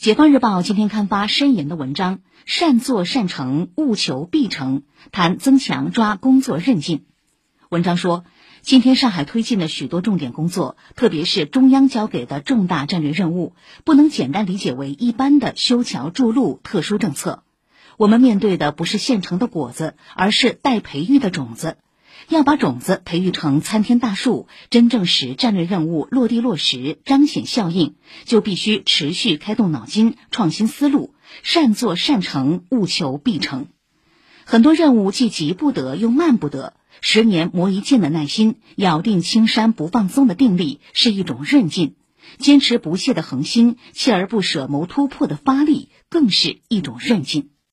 解放日报今天刊发申言的文章，善作善成，务求必成，谈增强抓工作韧劲。文章说，今天上海推进的许多重点工作，特别是中央交给的重大战略任务，不能简单理解为一般的修桥筑路特殊政策。我们面对的不是现成的果子，而是待培育的种子。要把种子培育成参天大树，真正使战略任务落地落实、彰显效应，就必须持续开动脑筋、创新思路，善作善成，务求必成。很多任务既急不得又慢不得，十年磨一剑的耐心，咬定青山不放松的定力，是一种韧劲；坚持不懈的恒心，锲而不舍谋突破的发力，更是一种韧劲。